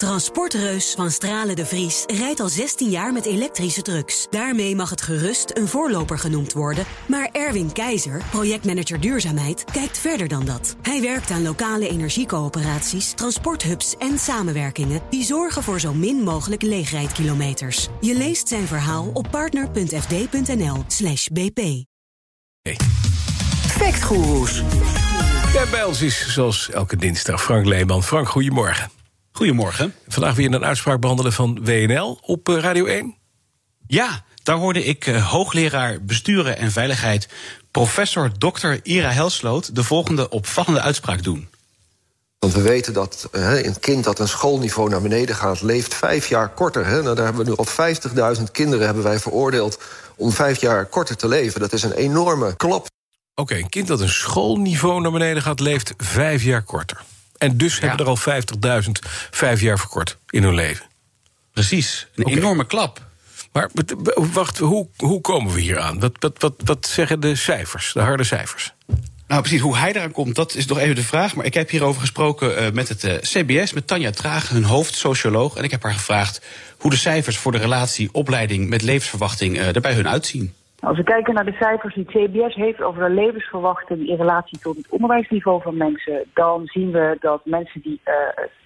Transportreus van Stralen de Vries rijdt al 16 jaar met elektrische trucks. Daarmee mag het gerust een voorloper genoemd worden. Maar Erwin Keizer, projectmanager duurzaamheid, kijkt verder dan dat. Hij werkt aan lokale energiecoöperaties, transporthubs en samenwerkingen... die zorgen voor zo min mogelijk leegrijdkilometers. Je leest zijn verhaal op partner.fd.nl slash bp. Hey. Factgoeroes. Bij ons is zoals elke dinsdag Frank Leeman. Frank, goedemorgen. Goedemorgen. Vandaag weer een uitspraak behandelen van WNL op eh, Radio 1. Ja, daar hoorde ik uh, hoogleraar besturen en veiligheid... professor Dr. Ira Helsloot de volgende opvallende uitspraak doen. Want we weten dat uh, een kind dat een schoolniveau naar beneden gaat... leeft vijf jaar korter. Hè? Nou, daar hebben we nu al 50.000 kinderen hebben wij veroordeeld... om vijf jaar korter te leven. Dat is een enorme klap. Oké, okay, een kind dat een schoolniveau naar beneden gaat... leeft vijf jaar korter. En dus ja. hebben er al 50.000 vijf jaar verkort in hun leven. Precies, een okay. enorme klap. Maar wacht, hoe, hoe komen we hier aan? Wat, wat, wat, wat zeggen de cijfers, de harde cijfers? Nou, precies, hoe hij eraan komt, dat is nog even de vraag. Maar ik heb hierover gesproken uh, met het uh, CBS, met Tanja Traag, hun hoofdsocioloog. En ik heb haar gevraagd hoe de cijfers voor de relatie opleiding met levensverwachting uh, er bij hun uitzien. Als we kijken naar de cijfers die CBS heeft over de levensverwachting in relatie tot het onderwijsniveau van mensen, dan zien we dat mensen die uh,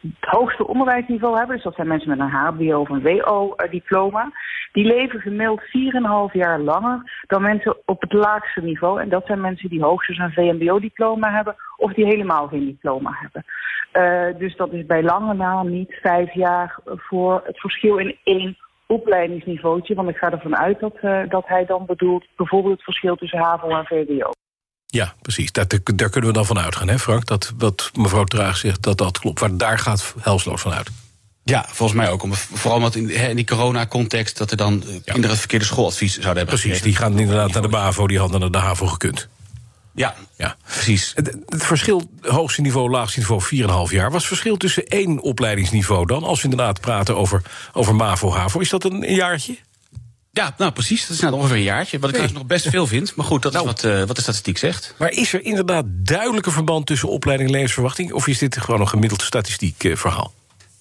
het hoogste onderwijsniveau hebben, dus dat zijn mensen met een HBO of een WO-diploma, die leven gemiddeld 4,5 jaar langer dan mensen op het laagste niveau. En dat zijn mensen die hoogstens een VMBO-diploma hebben of die helemaal geen diploma hebben. Uh, dus dat is bij lange na niet vijf jaar voor het verschil in één opleidingsniveautje. Want ik ga ervan uit dat, uh, dat hij dan bedoelt bijvoorbeeld het verschil tussen HAVO en VWO. Ja, precies. Dat, daar kunnen we dan van uitgaan, hè Frank? Dat wat mevrouw Traag zegt, dat dat klopt. Maar daar gaat helsloos van uit. Ja, volgens mij ook. Vooral omdat in, in die corona-context... dat er dan ja. kinderen het verkeerde schooladvies zouden hebben Precies, die gaan inderdaad naar de BAVO, die hadden naar de HAVO gekund. Ja, ja, precies. Het, het verschil hoogste niveau, laagste niveau 4,5 jaar. Was het verschil tussen één opleidingsniveau dan? Als we inderdaad praten over, over MAVO, HAVO. Is dat een, een jaartje? Ja, nou precies. Dat is nou ongeveer een jaartje. Wat ik nee. nog best veel vind. Maar goed, dat nou. is wat, uh, wat de statistiek zegt. Maar is er inderdaad duidelijke verband tussen opleiding en levensverwachting? Of is dit gewoon een gemiddeld statistiek uh, verhaal?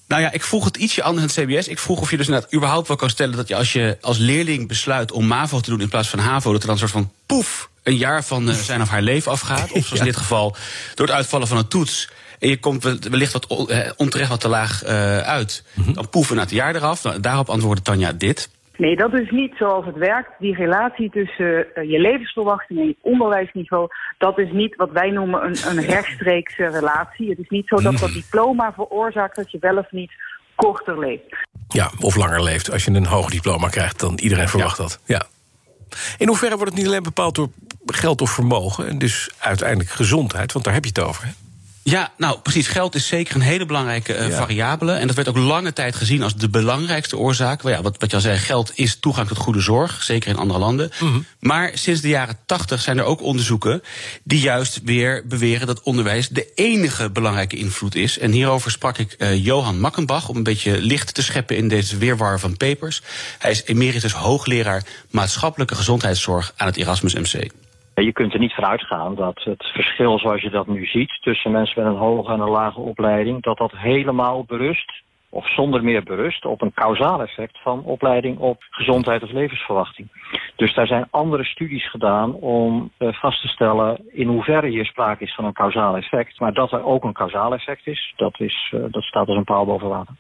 Nou ja, ik vroeg het ietsje anders in het CBS. Ik vroeg of je dus net überhaupt wel kan stellen dat je als je als leerling besluit om MAVO te doen in plaats van HAVO, dat er dan een soort van poef een jaar van uh, zijn of haar leven afgaat. Of zoals in dit geval door het uitvallen van een toets. En je komt wellicht wat onterecht wat te laag uh, uit. -hmm. Dan poeven na het jaar eraf. Nou, daarop antwoordde Tanja dit. Nee, dat is niet zoals het werkt. Die relatie tussen uh, je levensverwachting en je onderwijsniveau... dat is niet wat wij noemen een, een rechtstreekse relatie. Het is niet zo dat dat diploma veroorzaakt dat je wel of niet korter leeft. Ja, of langer leeft. Als je een hoog diploma krijgt, dan iedereen verwacht ja. dat. Ja. In hoeverre wordt het niet alleen bepaald door geld of vermogen... en dus uiteindelijk gezondheid, want daar heb je het over, hè? Ja, nou precies. Geld is zeker een hele belangrijke uh, ja. variabele. En dat werd ook lange tijd gezien als de belangrijkste oorzaak. Maar ja, wat, wat je al zei, geld is toegang tot goede zorg. Zeker in andere landen. Mm -hmm. Maar sinds de jaren tachtig zijn er ook onderzoeken... die juist weer beweren dat onderwijs de enige belangrijke invloed is. En hierover sprak ik uh, Johan Makkenbach... om een beetje licht te scheppen in deze weerwar van papers. Hij is emeritus hoogleraar maatschappelijke gezondheidszorg... aan het Erasmus MC. Je kunt er niet van uitgaan dat het verschil zoals je dat nu ziet... tussen mensen met een hoge en een lage opleiding... dat dat helemaal berust, of zonder meer berust... op een kausaal effect van opleiding op gezondheid of levensverwachting. Dus daar zijn andere studies gedaan om uh, vast te stellen... in hoeverre hier sprake is van een kausaal effect. Maar dat er ook een kausaal effect is, dat, is, uh, dat staat als een paal boven water.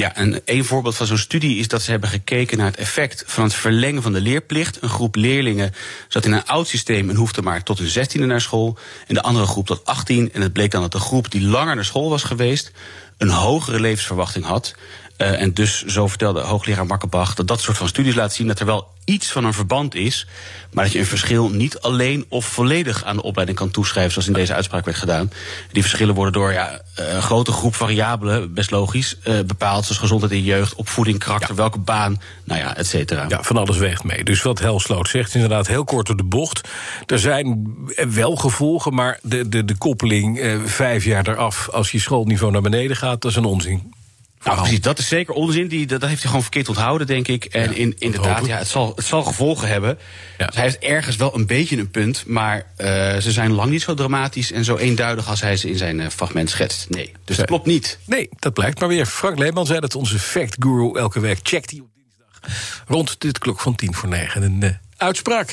Ja, en een voorbeeld van zo'n studie is dat ze hebben gekeken naar het effect van het verlengen van de leerplicht. Een groep leerlingen zat in een oud systeem en hoefde maar tot hun zestiende naar school. En de andere groep tot 18. En het bleek dan dat de groep die langer naar school was geweest, een hogere levensverwachting had. Uh, en dus, zo vertelde hoogleraar Makkenbach, dat dat soort van studies laat zien dat er wel iets van een verband is, maar dat je een verschil niet alleen of volledig aan de opleiding kan toeschrijven, zoals in deze uitspraak werd gedaan. Die verschillen worden door ja, een grote groep variabelen, best logisch, uh, bepaald, zoals gezondheid in jeugd, opvoeding, karakter, ja. welke baan, nou ja, et cetera. Ja, van alles weegt mee. Dus wat Helsloot zegt, inderdaad heel kort op de bocht. Er zijn wel gevolgen, maar de, de, de koppeling uh, vijf jaar eraf als je schoolniveau naar beneden gaat, dat is een onzin. Nou, precies, dat is zeker onzin. Die, dat, heeft hij gewoon verkeerd onthouden, denk ik. En in, inderdaad, ja, het, zal, het zal gevolgen hebben. Ja. Dus hij heeft ergens wel een beetje een punt, maar uh, ze zijn lang niet zo dramatisch en zo eenduidig als hij ze in zijn uh, fragment schetst. Nee, dus dat klopt niet. Nee, dat blijkt maar weer. Frank Leeman zei dat onze fact guru elke week checkt hij op dinsdag rond dit klok van tien voor negen. Een uh, uitspraak.